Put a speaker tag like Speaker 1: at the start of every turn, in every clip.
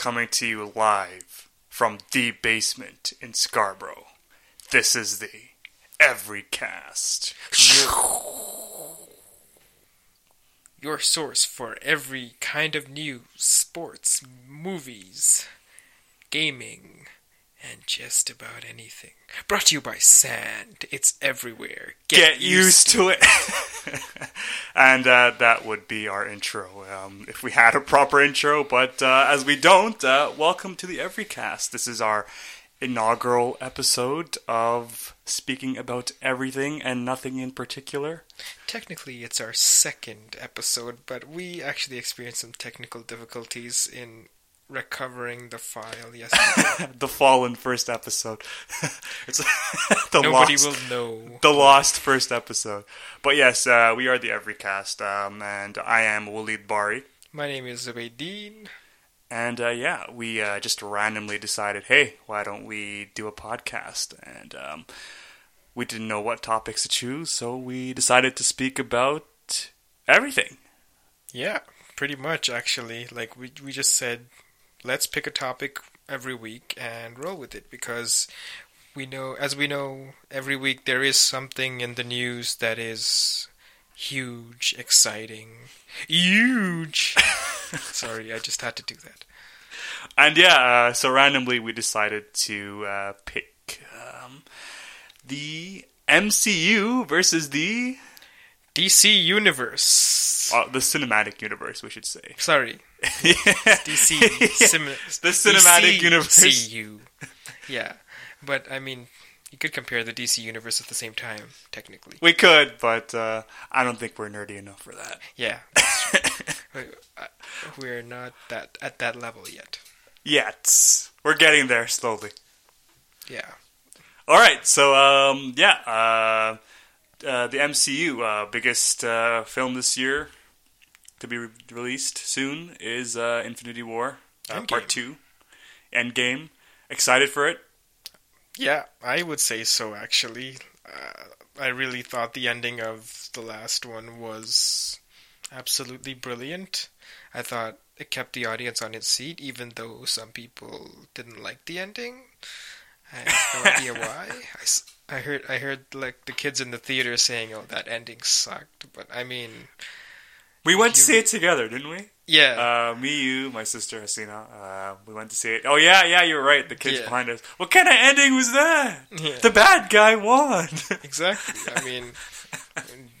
Speaker 1: coming to you live from the basement in Scarborough. This is the Every Cast.
Speaker 2: Your source for every kind of news, sports, movies, gaming, and just about anything. Brought to you by Sand. It's everywhere.
Speaker 1: Get, used to it. and uh, that would be our intro um, if we had a proper intro. But uh, as we don't, uh, welcome to the Everycast. This is our inaugural episode of speaking about everything and nothing in particular.
Speaker 2: Technically, it's our second episode, but we actually experienced some technical difficulties in recovering the file yesterday.
Speaker 1: the fallen first episode. it's the
Speaker 2: Nobody
Speaker 1: lost,
Speaker 2: will know.
Speaker 1: the lost first episode. But yes, uh, we are the Everycast, um, and I am Walid Bari.
Speaker 2: My name is Zubaydeen.
Speaker 1: And uh, yeah, we uh, just randomly decided, hey, why don't we do a podcast? And um, we didn't know what topics to choose, so we decided to speak about everything.
Speaker 2: Yeah, pretty much actually. Like we we just said, let's pick a topic every week and roll with it because we know, as we know, every week there is something in the news that is huge, exciting, huge. Sorry, I just had to do that.
Speaker 1: And yeah, uh, so randomly we decided to uh, pick um, the MCU versus the
Speaker 2: DC Universe.
Speaker 1: uh, the cinematic universe, we should say.
Speaker 2: Sorry,
Speaker 1: yeah.
Speaker 2: DC sim-
Speaker 1: the cinematic
Speaker 2: DC
Speaker 1: universe.
Speaker 2: CU. Yeah, but I mean, you could compare the DC universe at the same time, technically.
Speaker 1: We could, but uh, I don't think we're nerdy enough for that.
Speaker 2: Yeah. Uh, we're not that at that level yet.
Speaker 1: Yet we're getting there slowly.
Speaker 2: Yeah,
Speaker 1: All right, so um, yeah, uh, uh, the MCU uh, biggest uh, film this year to be re- released soon is uh, Infinity War uh. Part Two, Endgame. Excited for it?
Speaker 2: yeah, I would say so. Actually, uh, I really thought the ending of the last one was absolutely brilliant. I thought it kept the audience on its seat, even though some people didn't like the ending. I have no idea why. I, I heard I heard like the kids in the theater saying, "Oh, that ending sucked," but I mean,
Speaker 1: We went to see it together, didn't we?
Speaker 2: yeah,
Speaker 1: Uh, me, you, my sister Hasina. Uh, we went to see it. Oh yeah, yeah, you're right. The kids
Speaker 2: Yeah.
Speaker 1: behind us. What kind of ending was that?
Speaker 2: yeah,
Speaker 1: The bad guy won.
Speaker 2: exactly. I mean,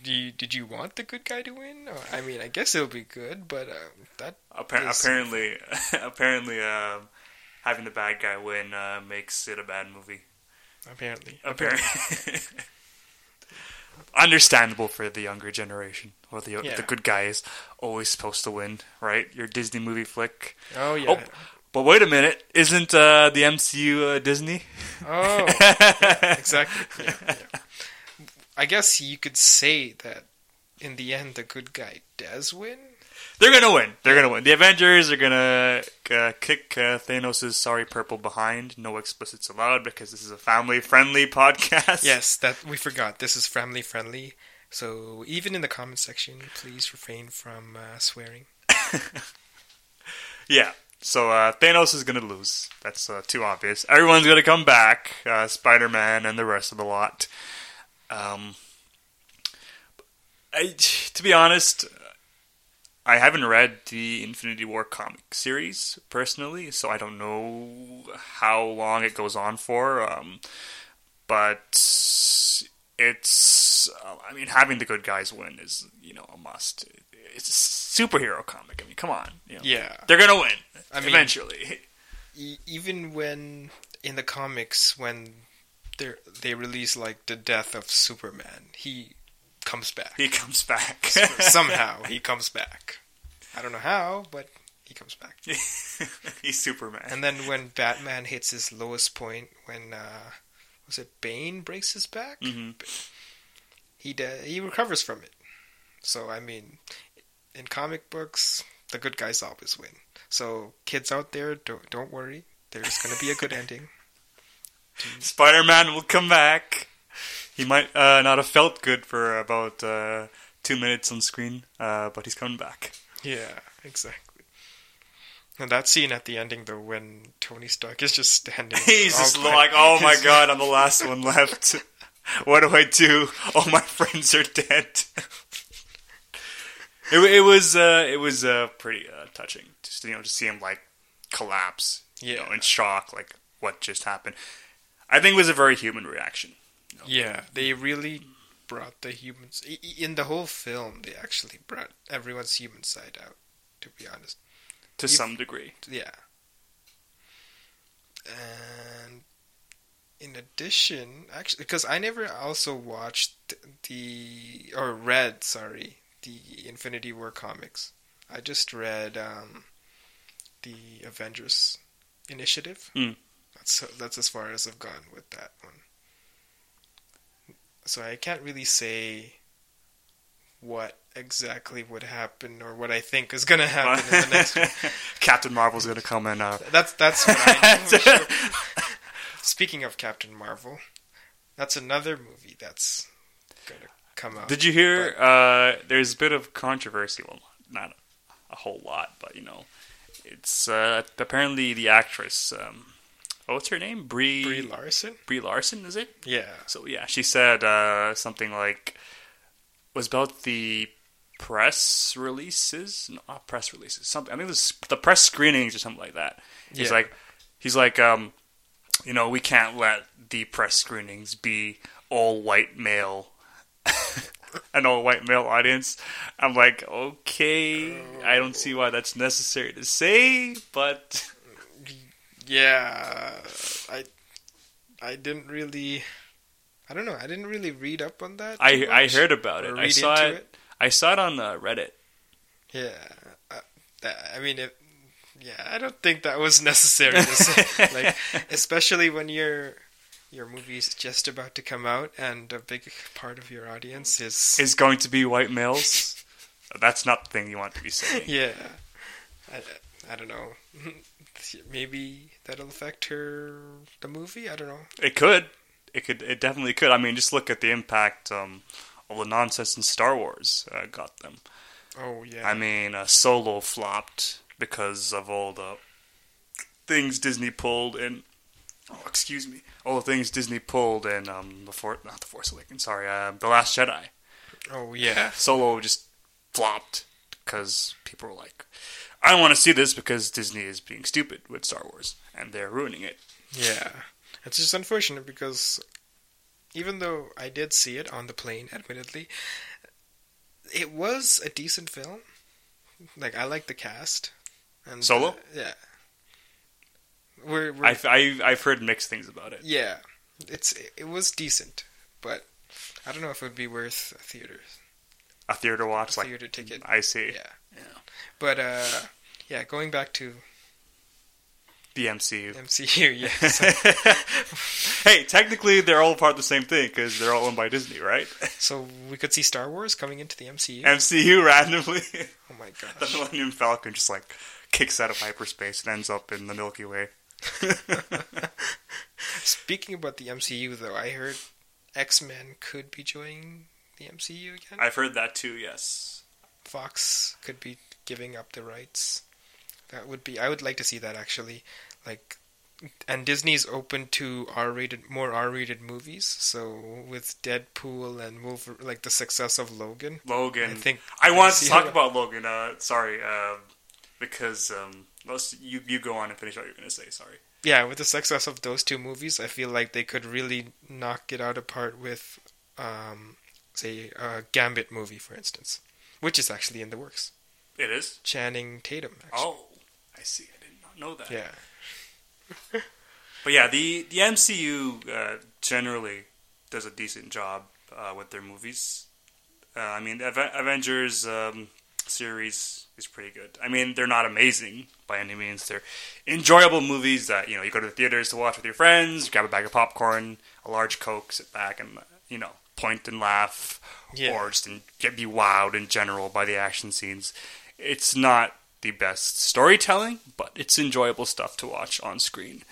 Speaker 2: do you, did you want the good guy to win? Or, I mean, I guess it'll be good, but uh, that
Speaker 1: Appar-
Speaker 2: Yes.
Speaker 1: apparently, apparently, um, having the bad guy win uh, makes it a bad movie.
Speaker 2: Apparently,
Speaker 1: Apparently, understandable for the younger generation. Or the
Speaker 2: Yeah.
Speaker 1: the good guy is always supposed to win, right? Your Disney movie flick.
Speaker 2: Oh yeah.
Speaker 1: Oh, but wait a minute, isn't uh, the MCU uh, Disney?
Speaker 2: Oh, exactly. Yeah, yeah. I guess you could say that in the end, the good guy does win.
Speaker 1: They're gonna win. They're gonna win. The Avengers are gonna uh, kick uh, Thanos' sorry purple behind. No explicits allowed because this is a family-friendly podcast.
Speaker 2: Yes, that we forgot. This is family friendly, so even in the comment section, please refrain from uh, swearing.
Speaker 1: Yeah. So uh, Thanos is gonna lose. That's uh, too obvious. Everyone's gonna come back. Uh, Spider-Man and the rest of the lot. Um, I, to be honest, I haven't read the Infinity War comic series personally, so I don't know how long it goes on for. Um, but it's, uh, I mean, having the good guys win is, you know, a must. It's a superhero comic. I mean, come on. You know,
Speaker 2: Yeah,
Speaker 1: they're gonna win
Speaker 2: I mean-
Speaker 1: eventually.
Speaker 2: e- even when in the comics when they release like the death of Superman, he comes back
Speaker 1: He comes back
Speaker 2: somehow. He comes back. I don't know how, but he comes back.
Speaker 1: He's Superman.
Speaker 2: And then when Batman hits his lowest point, when uh, was it Bane breaks his back,
Speaker 1: hmm
Speaker 2: he de- he recovers from it. So I mean, in comic books, the good guys always win. So kids out there, don't don't worry. There's going to be a good ending.
Speaker 1: Spider-Man will come back. He might uh, not have felt good for about uh, two minutes on screen, uh, but he's coming back.
Speaker 2: Yeah, exactly. And that scene at the ending, though, when Tony Stark is just standing,
Speaker 1: He's just like, oh my god, I'm the last one left. what do I do? All my friends are dead. it, it was uh, it was uh, pretty uh, touching, just you know, to see him like collapse, you know,
Speaker 2: Yeah.
Speaker 1: in shock, like what just happened. I think it was a very human reaction.
Speaker 2: Yeah, they really brought the humans in the whole film. They actually brought everyone's human side out. To be honest,
Speaker 1: To
Speaker 2: You've-
Speaker 1: some degree,
Speaker 2: yeah. And in addition, actually, because I never also watched the or read, sorry, the Infinity War comics. I just read um, the Avengers Initiative.
Speaker 1: Mm.
Speaker 2: That's that's as far as I've gone with that one. So I can't really say what exactly would happen or what I think is going to happen in the next one.
Speaker 1: Captain Marvel's gonna come and uh,
Speaker 2: That's that's what I know. sure. Speaking of Captain Marvel, that's another movie that's gonna come out.
Speaker 1: Did you hear? Uh, there's a bit of controversy. Well, not a whole lot, but you know, it's uh, apparently the actress. Um, oh, what's her name? Brie.
Speaker 2: Brie Larson?
Speaker 1: Brie Larson, is it?
Speaker 2: Yeah.
Speaker 1: So yeah, she said uh, something like was about the press releases, not press releases. Something I think it was the press screenings or something like that. He's
Speaker 2: Yeah.
Speaker 1: like, he's like, um, you know, we can't let the press screenings be all white male. An all white male audience. I'm like, okay, I don't see why that's necessary to say, but
Speaker 2: Yeah. I I didn't really I don't know. I didn't really read up on that.
Speaker 1: I I heard about it. I saw
Speaker 2: into
Speaker 1: it, I saw it on uh, Reddit.
Speaker 2: Yeah. Uh, I mean, it, yeah, I don't think that was necessary to say. like, especially when your your movie's just about to come out and a big part of your audience is
Speaker 1: is going to be white males. That's not the thing you want to be saying.
Speaker 2: yeah. I, I don't know. Maybe that'll affect her the movie. I don't know.
Speaker 1: It could. It could. It definitely could. I mean, just look at the impact um, all the nonsense in Star Wars uh, got them.
Speaker 2: Oh yeah.
Speaker 1: I mean, uh, Solo flopped because of all the things Disney pulled and Oh, excuse me. All the things Disney pulled in um, the For- not the Force Awakens. Sorry, uh, the Last Jedi.
Speaker 2: oh yeah.
Speaker 1: Solo just flopped because people were like, "I don't want to see this because Disney is being stupid with Star Wars and they're ruining it."
Speaker 2: Yeah. It's just unfortunate because even though I did see it on the plane, admittedly, it was a decent film. Like I like the cast. And
Speaker 1: Solo?
Speaker 2: yeah. We're, we're
Speaker 1: I've, I've I've heard mixed things about it.
Speaker 2: yeah. It's it was decent, but I don't know if it would be worth a theater
Speaker 1: A theater watch,
Speaker 2: a
Speaker 1: like
Speaker 2: theater ticket.
Speaker 1: I see.
Speaker 2: Yeah.
Speaker 1: Yeah.
Speaker 2: But uh yeah, going back to
Speaker 1: The MCU.
Speaker 2: MCU, yeah.
Speaker 1: Hey, technically they're all part of the same thing because they're all owned by Disney, right?
Speaker 2: so we could see Star Wars coming into the MCU.
Speaker 1: MCU randomly,
Speaker 2: oh my
Speaker 1: god!
Speaker 2: the.
Speaker 1: Millennium Falcon just like kicks out of hyperspace and ends up in the Milky Way.
Speaker 2: Speaking about the MCU, though, I heard X Men could be joining the MCU again.
Speaker 1: I've heard that too. Yes.
Speaker 2: Fox could be giving up the rights. That would be. I would like to see that actually. Like, and Disney's open to R-rated, more R-rated movies. So with Deadpool and Wolver, like the success of Logan,
Speaker 1: Logan.
Speaker 2: I think
Speaker 1: I wanted to talk about Logan. Uh, sorry, uh, because um, let's, you you go on and finish what you're going to say. Sorry.
Speaker 2: yeah, with the success of those two movies, I feel like they could really knock it out apart with, um, say, a Gambit movie, for instance, which is actually in the works.
Speaker 1: It is.
Speaker 2: Channing Tatum. Actually.
Speaker 1: Oh, I see. I did not know that.
Speaker 2: yeah,
Speaker 1: But yeah, the the MCU uh, generally does a decent job uh, with their movies. Uh, I mean, the Ave- Avengers um, series is pretty good. I mean, they're not amazing by any means. They're enjoyable movies that you know you go to the theaters to watch with your friends, grab a bag of popcorn, a large coke, sit back and you know point and laugh,
Speaker 2: Yeah.
Speaker 1: or just get be wowed in general by the action scenes. It's not the best storytelling, but it's enjoyable stuff to watch on screen.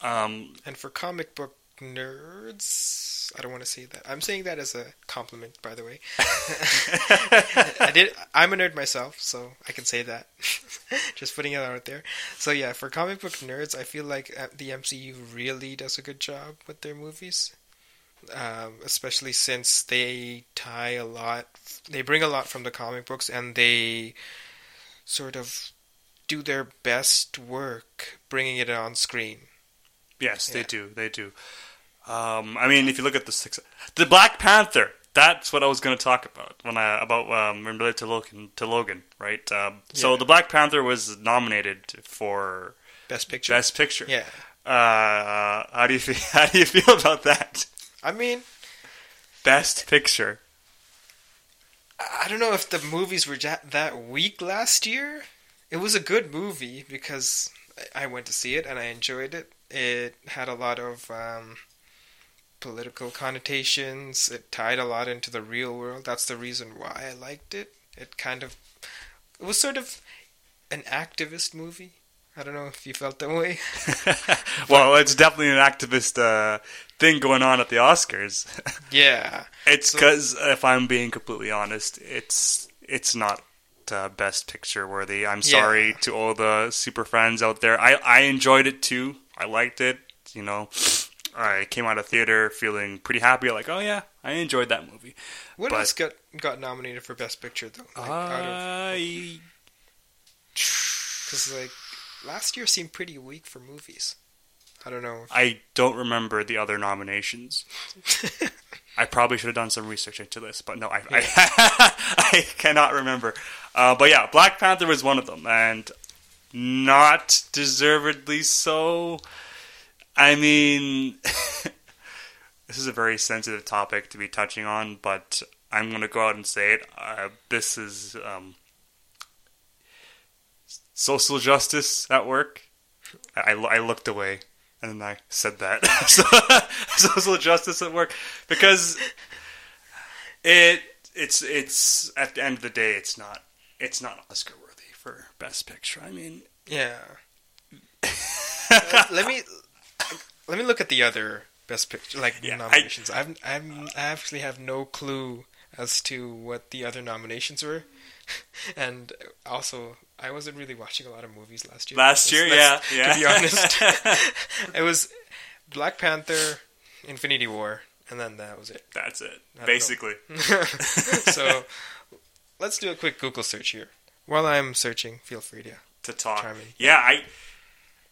Speaker 1: Um,
Speaker 2: and for comic book nerds. I don't want to say that. I'm saying that as a compliment, by the way. I did. I'm a nerd myself, so I can say that. Just putting it out there. So yeah, for comic book nerds, I feel like uh, the MCU really does a good job with their movies. Um, especially since they tie a lot, they bring a lot from the comic books, and they sort of do their best work bringing it on screen.
Speaker 1: Yes, they do. They do. Um, I mean, if you look at the six, the Black Panther. That's what I was going to talk about when I about um, related to Logan. To Logan, right? Um, So
Speaker 2: Yeah.
Speaker 1: the Black Panther was nominated for
Speaker 2: Best picture.
Speaker 1: Best Picture.
Speaker 2: Yeah.
Speaker 1: Uh, how do you feel? How do you feel about that?
Speaker 2: I mean,
Speaker 1: Best Picture.
Speaker 2: I don't know if the movies were that weak last year. It was a good movie because I went to see it and I enjoyed it. It had a lot of um, political connotations. It tied a lot into the real world. That's the reason why I liked it. It kind of it was sort of an activist movie. I don't know if you felt that way.
Speaker 1: well, it's definitely an activist uh, thing going on at the Oscars.
Speaker 2: yeah.
Speaker 1: It's
Speaker 2: So-
Speaker 1: because, if I'm being completely honest, it's it's not uh, best picture worthy. I'm
Speaker 2: Yeah.
Speaker 1: sorry to all the super fans out there. I I enjoyed it too. I liked it. You know, I came out of theater feeling pretty happy. Like, oh yeah, I enjoyed that movie.
Speaker 2: What
Speaker 1: But-
Speaker 2: else got got nominated for best picture though? Like, out of
Speaker 1: I
Speaker 2: Because like last year seemed pretty weak for movies. I don't know.
Speaker 1: I don't remember the other nominations. I probably should have done some research into this, but no, I I, I cannot remember. Uh, but yeah, Black Panther was one of them, and not deservedly so. I mean, this is a very sensitive topic to be touching on, but I'm going to go out and say it. Uh, this is um, social justice at work. I, I looked away and then I said that. so, social justice at work because it it's it's at the end of the day it's not it's not Oscar worthy for best picture. I mean,
Speaker 2: Yeah. let, let me let me look at the other best picture like
Speaker 1: Yeah,
Speaker 2: nominations. I, I've I'm, I actually have no clue as to what the other nominations were, and also I wasn't really watching a lot of movies last year.
Speaker 1: last year, yeah, yeah.
Speaker 2: To be honest, it was Black Panther, Infinity War, and then that was it.
Speaker 1: that's it.
Speaker 2: I don't know.
Speaker 1: Basically,
Speaker 2: so let's do a quick Google search here. While I'm searching, feel free to.
Speaker 1: to talk. Yeah, I.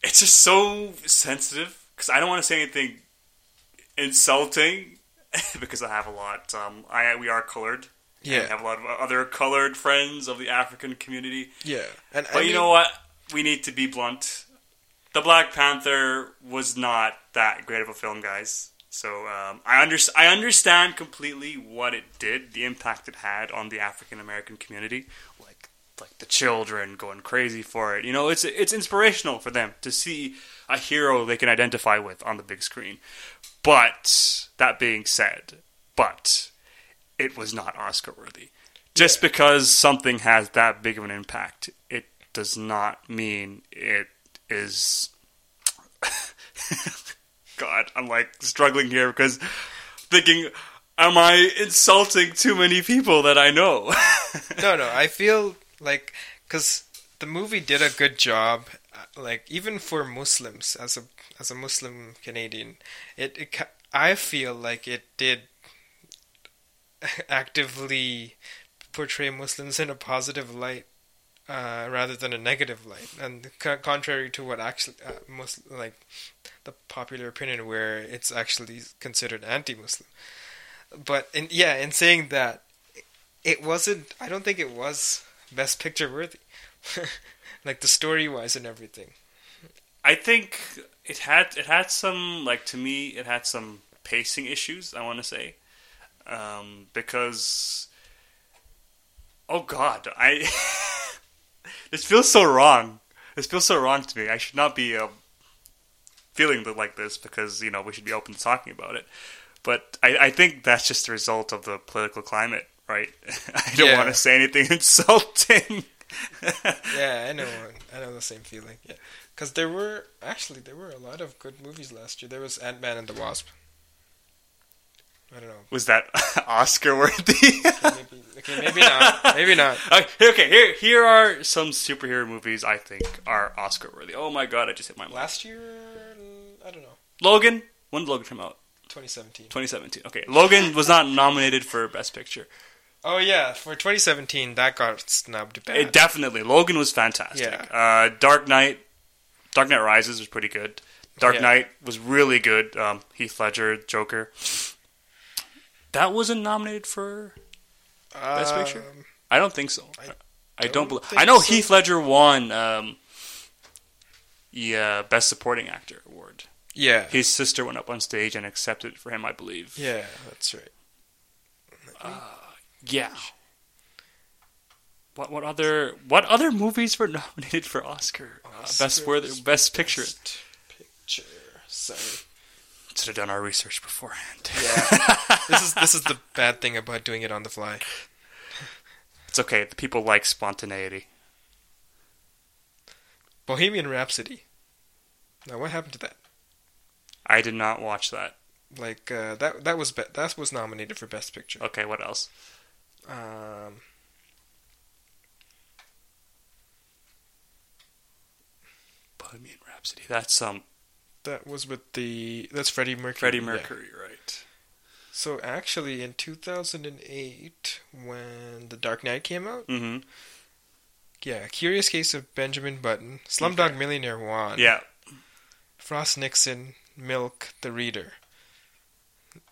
Speaker 1: It's just so sensitive because I don't want to say anything insulting because I have a lot. Um, I we are colored. I
Speaker 2: Yeah,
Speaker 1: have a lot of other colored friends of the African community.
Speaker 2: yeah, and
Speaker 1: But you know what? We need to be blunt. The Black Panther was not that great of a film, guys. So um, I, under- I understand completely what it did, the impact it had on the African American community, like like the children going crazy for it. You know, it's it's inspirational for them to see a hero they can identify with on the big screen. But that being said, but it was not Oscar worthy. Just because something has that big of an impact, it does not mean it is. God, I'm like struggling here because thinking, am I insulting too many people that I know?
Speaker 2: no, no. I feel like because the movie did a good job, uh, like even for Muslims as a as a Muslim Canadian, it, it I feel like it did actively portray Muslims in a positive light. Uh, rather than a negative light, and co- contrary to what actually uh, Muslim, like the popular opinion, where it's actually considered anti-Muslim. But in yeah, in saying that, it wasn't. I don't think it was best picture worthy, like the story wise and everything.
Speaker 1: I think it had it had some like to me it had some pacing issues. I want to say um, because oh god, I this feels so wrong. This feels so wrong to me. I should not be uh, feeling like this because you know we should be open to talking about it. But I, I think that's just a result of the political climate, right? I don't
Speaker 2: Yeah.
Speaker 1: want to say anything insulting.
Speaker 2: yeah, I know. I know the same feeling. Yeah, because there were actually there were a lot of good movies last year. There was Ant Man and the Wasp. I don't know.
Speaker 1: Was that Oscar worthy?
Speaker 2: Okay, maybe, okay, maybe not. Maybe not.
Speaker 1: okay, okay, here here are some superhero movies I think are Oscar worthy. Oh my god, I just hit my mic.
Speaker 2: Last year, I don't know.
Speaker 1: Logan. When did Logan come out?
Speaker 2: 2017.
Speaker 1: 2017. Okay, Logan was not nominated for Best Picture.
Speaker 2: Oh yeah, for 2017, that got snubbed bad.
Speaker 1: It definitely. Logan was fantastic.
Speaker 2: Yeah.
Speaker 1: Uh, Dark Knight, Dark Knight Rises was pretty good. Dark
Speaker 2: Yeah.
Speaker 1: Knight was really good. Um, Heath Ledger, Joker. That wasn't nominated for. Best Picture?
Speaker 2: Um,
Speaker 1: I don't think so.
Speaker 2: I
Speaker 1: I, don't. believe. I know
Speaker 2: so.
Speaker 1: Heath Ledger won. Um, yeah, Best Supporting Actor award.
Speaker 2: Yeah.
Speaker 1: His sister went up on stage and accepted it for him, I believe.
Speaker 2: Yeah, that's right.
Speaker 1: Yeah. What what other what other movies were nominated for Oscar? Uh, best
Speaker 2: Oscars,
Speaker 1: best picture.
Speaker 2: Best Picture. Sorry.
Speaker 1: Should have done our research beforehand.
Speaker 2: Yeah. this is this is the bad thing about doing it on the fly.
Speaker 1: It's okay. The people like spontaneity.
Speaker 2: Bohemian Rhapsody. Now, what happened to that?
Speaker 1: I did not watch that.
Speaker 2: Like uh, that that was be- that was nominated for Best Picture.
Speaker 1: Okay, what else?
Speaker 2: Um,
Speaker 1: Bohemian Rhapsody. That's um
Speaker 2: that was with the that's Freddie Mercury.
Speaker 1: Freddie
Speaker 2: yeah.
Speaker 1: Mercury, right?
Speaker 2: So actually, in 2008, when The Dark Knight came out,
Speaker 1: Mm-hmm.
Speaker 2: yeah, Curious Case of Benjamin Button, Slumdog Millionaire won.
Speaker 1: Yeah.
Speaker 2: Frost Nixon, Milk, The Reader.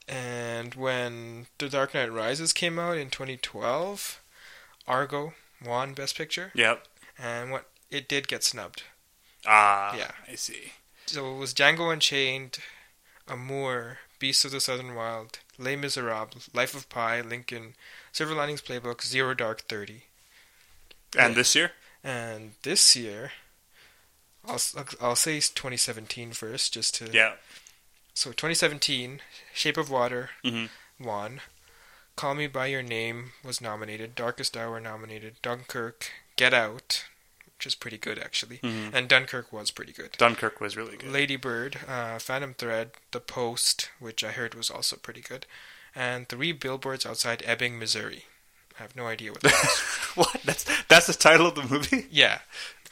Speaker 2: And when The Dark Knight Rises came out in 2012, Argo won Best Picture,
Speaker 1: Yep.
Speaker 2: and what it did get snubbed.
Speaker 1: Ah.
Speaker 2: Yeah.
Speaker 1: I see.
Speaker 2: So it was Django Unchained, Amour, Beasts of the Southern Wild, Les Miserables, Life of Pi, Lincoln, Silver Linings Playbook, Zero Dark Thirty.
Speaker 1: And
Speaker 2: Yeah.
Speaker 1: this year?
Speaker 2: And this year, I'll I'll say 2017 first, just to
Speaker 1: Yeah.
Speaker 2: So 2017, Shape of Water
Speaker 1: Mhm.
Speaker 2: won. Call Me by Your Name was nominated. Darkest Hour nominated. Dunkirk, Get Out, which is pretty good actually,
Speaker 1: Mhm.
Speaker 2: and Dunkirk was pretty good.
Speaker 1: Dunkirk was really good.
Speaker 2: Lady Bird, uh, Phantom Thread, The Post, which I heard was also pretty good, and Three Billboards Outside Ebbing, Missouri. I have no idea what that is.
Speaker 1: what? That's that's the title of the movie?
Speaker 2: yeah.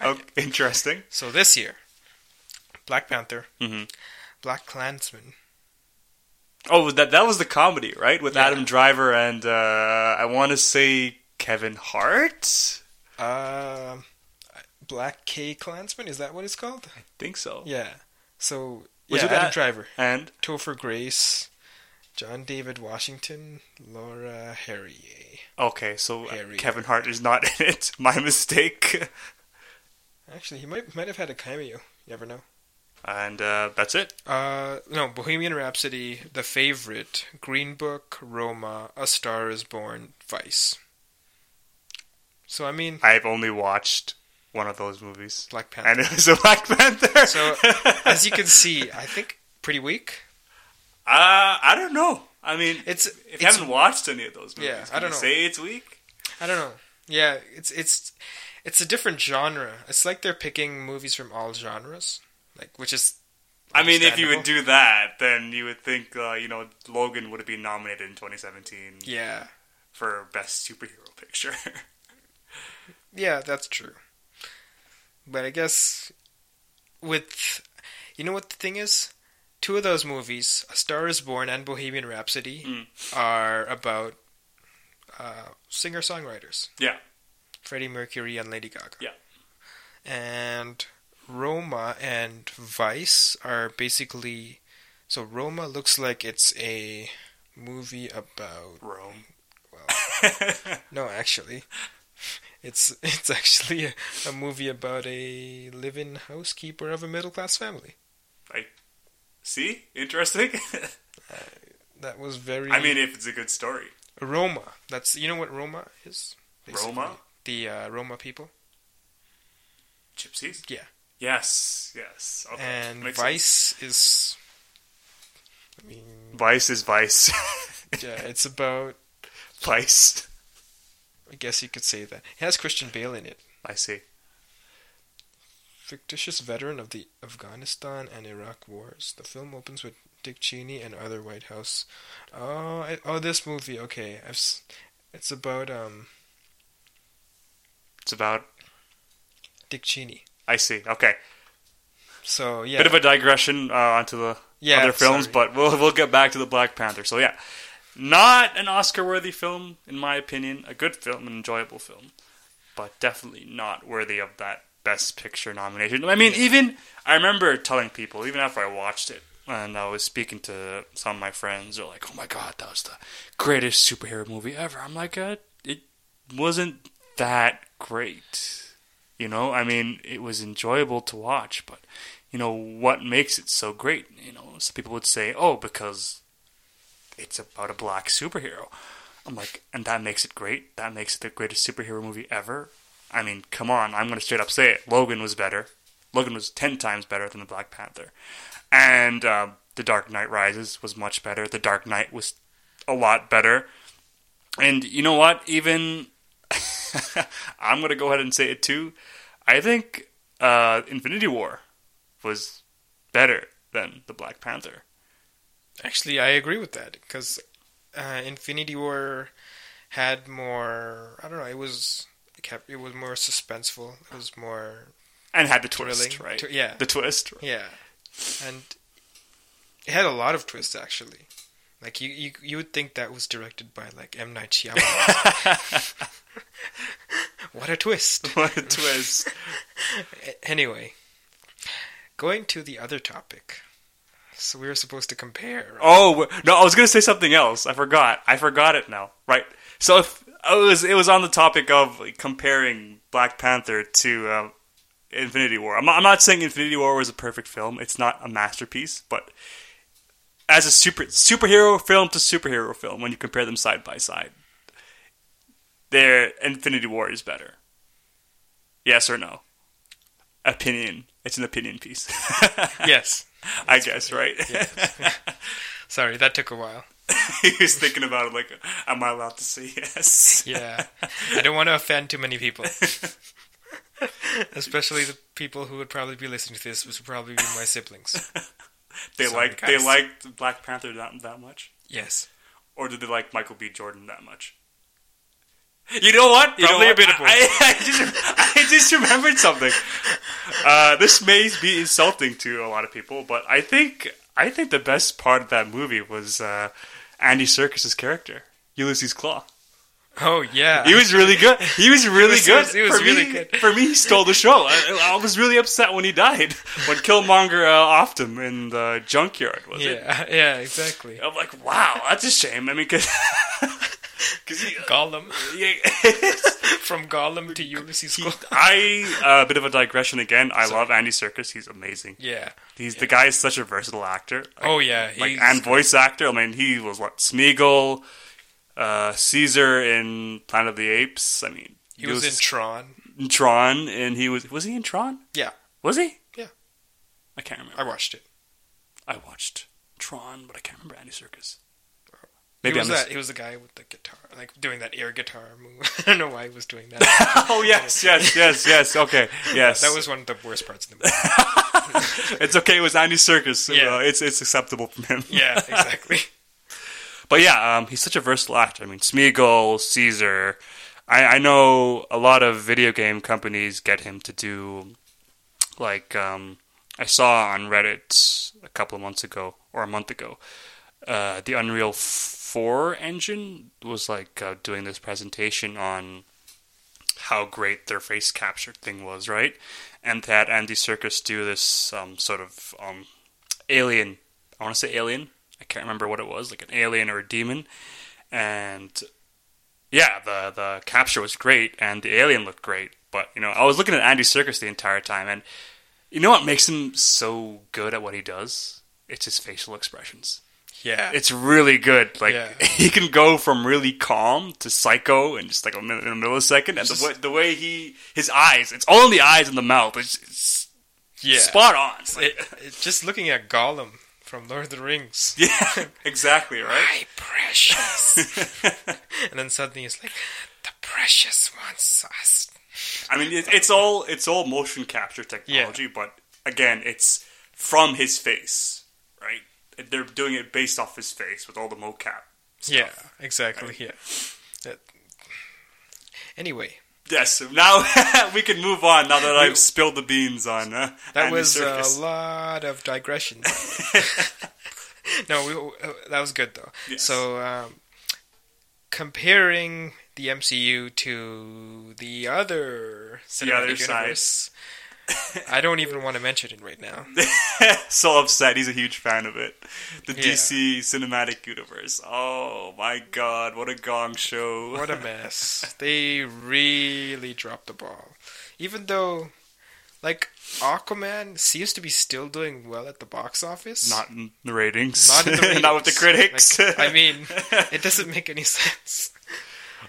Speaker 1: Oh, interesting.
Speaker 2: So this year, Black Panther,
Speaker 1: Mhm.
Speaker 2: BlacKkKlansman,
Speaker 1: Oh, that that was the comedy, right? With
Speaker 2: Yeah.
Speaker 1: Adam Driver and uh, I want to say Kevin Hart.
Speaker 2: um, Black K Klansman. Is that what it's called?
Speaker 1: I think so.
Speaker 2: Yeah. So
Speaker 1: Was
Speaker 2: yeah,
Speaker 1: it
Speaker 2: Adam
Speaker 1: that-
Speaker 2: Driver,
Speaker 1: And
Speaker 2: Topher Grace, John David Washington, Laura Harrier.
Speaker 1: okay, so uh,
Speaker 2: Harry.
Speaker 1: Kevin Hart is not in it. My mistake.
Speaker 2: Actually, he might might have had a cameo. You never know.
Speaker 1: And uh, that's it.
Speaker 2: Uh, no, Bohemian Rhapsody, The Favorite, Green Book, Roma, A Star Is Born, Vice. So I mean,
Speaker 1: I've only watched one of those movies,
Speaker 2: Black Panther.
Speaker 1: and it was a Black Panther.
Speaker 2: So as you can see, I think pretty weak.
Speaker 1: uh, I don't know. I mean,
Speaker 2: It's
Speaker 1: if you haven't watched any of those movies,
Speaker 2: Yeah,
Speaker 1: can
Speaker 2: I don't
Speaker 1: you
Speaker 2: know.
Speaker 1: say it's weak.
Speaker 2: I don't know. Yeah, it's it's it's a different genre. It's like they're picking movies from all genres, like which is.
Speaker 1: I mean, if you would do that, then you would think, uh, you know, Logan would have been nominated in 2017
Speaker 2: Yeah,
Speaker 1: for Best Superhero Picture.
Speaker 2: yeah, that's true. But I guess with you know what the thing is, two of those movies, A Star Is Born and Bohemian Rhapsody,
Speaker 1: Mm.
Speaker 2: are about uh, singer songwriters.
Speaker 1: Yeah.
Speaker 2: Freddie Mercury and Lady Gaga.
Speaker 1: Yeah.
Speaker 2: And Roma and Vice are basically so Roma looks like it's a movie about
Speaker 1: Rome.
Speaker 2: well no actually it's it's actually a, a movie about a live-in housekeeper of a middle-class family.
Speaker 1: I see? Interesting?
Speaker 2: That was very
Speaker 1: I mean, if it's a good story.
Speaker 2: Roma. That's you know what Roma is?
Speaker 1: Roma?
Speaker 2: The uh, Roma people.
Speaker 1: Gypsies?
Speaker 2: Yeah.
Speaker 1: Yes, yes. Okay.
Speaker 2: and
Speaker 1: Makes
Speaker 2: Vice is I mean.
Speaker 1: Vice is Vice.
Speaker 2: yeah, it's about
Speaker 1: Vice.
Speaker 2: I guess you could say that. It has Christian Bale in it.
Speaker 1: I see.
Speaker 2: Fictitious veteran of the Afghanistan and Iraq wars. The film opens with Dick Cheney and other White House. Oh, I, oh, this movie. Okay, I've. It's about um
Speaker 1: It's about.
Speaker 2: Dick Cheney.
Speaker 1: I see. Okay.
Speaker 2: So yeah,
Speaker 1: Bit of a digression uh, onto the
Speaker 2: Yeah,
Speaker 1: other films,
Speaker 2: sorry.
Speaker 1: but we'll we'll get back to the Black Panther. So yeah, not an Oscar-worthy film in my opinion. A good film, an enjoyable film, but definitely not worthy of that Best Picture nomination. I mean, even I remember telling people, even after I watched it, and I was speaking to some of my friends, they're like, "Oh my god, that was the greatest superhero movie ever." I'm like, uh, "It wasn't that great." You know, I mean, it was enjoyable to watch, but you know what makes it so great? You know, some people would say, "Oh, because it's about a black superhero." I'm like, and that makes it great. That makes it the greatest superhero movie ever. I mean, come on, I'm gonna straight up say it. Logan was better. Logan was ten times better than the Black Panther, and uh, the Dark Knight Rises was much better. The Dark Knight was a lot better. And you know what? Even I'm gonna go ahead and say it too. I think uh, Infinity War was better than the Black Panther.
Speaker 2: Actually, I agree with that because uh, Infinity War had more. I don't know. It was it kept. It was more suspenseful. It was more
Speaker 1: And had the twist, right?
Speaker 2: Tw- yeah,
Speaker 1: The twist.
Speaker 2: yeah, and it had a lot of twists actually. Like you, you, you would think that was directed by like M Night Shyamalan. what a twist!
Speaker 1: what a twist.
Speaker 2: Anyway, going to the other topic. So we were supposed to compare.
Speaker 1: Oh no, I was gonna say something else. I forgot. I forgot it now. Right. So if it was it was on the topic of comparing Black Panther to um, Infinity War. I'm not, I'm not saying Infinity War was a perfect film. It's not a masterpiece, but as a super superhero film to superhero film, when you compare them side by side, their Infinity War is better. Yes or no? Opinion. It's an opinion piece.
Speaker 2: Yes.
Speaker 1: I guess, right?
Speaker 2: Sorry, that took a while.
Speaker 1: he was thinking about it like, am I allowed to say yes?
Speaker 2: Yeah. I don't want to offend too many people. Especially the people who would probably be listening to this, which would probably be my siblings.
Speaker 1: They
Speaker 2: Sorry,
Speaker 1: like they
Speaker 2: guys.
Speaker 1: liked Black Panther that that much,
Speaker 2: Yes.
Speaker 1: or did they like Michael B. Jordan that much? You know what? You know
Speaker 2: Probably a bit of both.
Speaker 1: I, I, just, I just remembered something. Uh, this may be insulting to a lot of people, but I think I think the best part of that movie was uh, Andy Serkis's character, Ulysses Klaue.
Speaker 2: Oh, yeah.
Speaker 1: He was really good. He was really
Speaker 2: was-
Speaker 1: good.
Speaker 2: he was
Speaker 1: for
Speaker 2: really
Speaker 1: me,
Speaker 2: good.
Speaker 1: For me, he stole the show. I, I was really upset when he died. When Killmonger uh, offed him in the junkyard, was it?
Speaker 2: Yeah, yeah, exactly.
Speaker 1: I'm like, wow, that's a shame. I mean, because he,
Speaker 2: Gollum.
Speaker 1: yeah,
Speaker 2: From Gollum to Ulysses Klaue.
Speaker 1: I uh, bit of a digression again. I love Andy Serkis. He's amazing.
Speaker 2: Yeah.
Speaker 1: He's the guy is such a versatile actor. Like,
Speaker 2: Oh, yeah.
Speaker 1: like and voice actor. I mean, he was what Smeagol, uh, Caesar in Planet of the Apes. I mean,
Speaker 2: he was in Tron.
Speaker 1: in Tron, and he was was he in Tron?
Speaker 2: Yeah.
Speaker 1: Was he?
Speaker 2: Yeah.
Speaker 1: I can't remember.
Speaker 2: I watched it.
Speaker 1: I watched Tron, but I can't remember Andy Serkis.
Speaker 2: He was,
Speaker 1: I'm
Speaker 2: that, he was the guy with the guitar, like doing that air guitar move. I don't know why he was doing that.
Speaker 1: oh yes, yes, yes, yes. Okay, yes.
Speaker 2: that was one of the worst parts of the movie.
Speaker 1: it's okay. It was Andy Serkis.
Speaker 2: Yeah.
Speaker 1: Uh, it's it's acceptable from him.
Speaker 2: Yeah, exactly.
Speaker 1: But yeah, um, he's such a versatile actor. I mean, Smeagol, Caesar. I, I know a lot of video game companies get him to do, like, um, I saw on Reddit a couple of months ago or a month ago, uh, the Unreal 4 engine was like uh, doing this presentation on how great their face capture thing was, right? And had Andy Serkis do this um, sort of um, alien. I want to say alien. I can't remember what it was, like an alien or a demon. And yeah, the the capture was great, and the alien looked great. But you know, I was looking at Andy Serkis the entire time, and you know what makes him so good at what he does? It's his facial expressions.
Speaker 2: Yeah.
Speaker 1: It's really good. Like
Speaker 2: Yeah.
Speaker 1: he can go from really calm to psycho in just like a, in a millisecond, and
Speaker 2: Just-
Speaker 1: the way the way he his eyes, it's all in the eyes and the mouth. It's, it's
Speaker 2: yeah.
Speaker 1: spot on. It's like-
Speaker 2: It, it, just looking at Gollum from Lord of the Rings.
Speaker 1: yeah, exactly right.
Speaker 2: My precious. and then suddenly it's like, the precious one sauce.
Speaker 1: I mean, it, it's all it's all motion capture technology, but again, it's from his face? They're doing it based off his face with all the mocap.
Speaker 2: Yeah, exactly. Yeah. That- Anyway,
Speaker 1: Yes. Now we can move on. Now that I've spilled the beans on uh,
Speaker 2: that
Speaker 1: Andy
Speaker 2: was a lot of digressions. no, we, uh, that was good though.
Speaker 1: Yes.
Speaker 2: So, um, comparing the MCU to the other
Speaker 1: The other side.
Speaker 2: I don't even want to mention it right now.
Speaker 1: so upset. He's a huge fan of it. The
Speaker 2: Yeah.
Speaker 1: DC cinematic universe. Oh my god, what a gong show.
Speaker 2: What a mess. they really dropped the ball. Even though, like, Aquaman seems to be still doing well at the box office.
Speaker 1: Not in the ratings.
Speaker 2: Not in the
Speaker 1: Not with the critics.
Speaker 2: Like, I mean, it doesn't make any sense.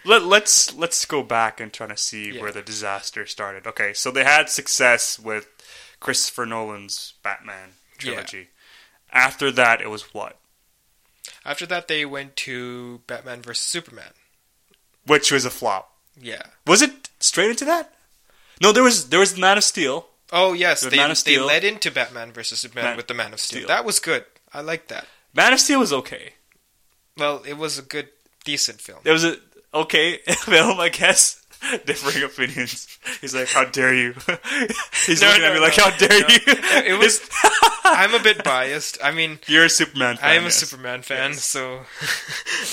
Speaker 1: Let, let's let's go back and try to see
Speaker 2: Yeah.
Speaker 1: where the disaster started. Okay, so they had success with Christopher Nolan's Batman trilogy. After that, it was what?
Speaker 2: After that, they went to Batman vs Superman.
Speaker 1: Which was a flop.
Speaker 2: Yeah.
Speaker 1: Was it straight into that? No, there was there was Man of Steel.
Speaker 2: Oh yes, they they led into Batman vs Superman
Speaker 1: Man-
Speaker 2: with the Man of Steel.
Speaker 1: Steel.
Speaker 2: That was good. I like that.
Speaker 1: Man of Steel was okay.
Speaker 2: Well, it was a good, decent film.
Speaker 1: It was a okay film, I guess. Differing opinions. He's like, "How dare you?" He's
Speaker 2: No,
Speaker 1: looking
Speaker 2: no,
Speaker 1: at me like, "How dare you?"
Speaker 2: It was. I'm a bit biased. I mean,
Speaker 1: You're a Superman fan.
Speaker 2: I am a. Superman fan,
Speaker 1: Yes.
Speaker 2: so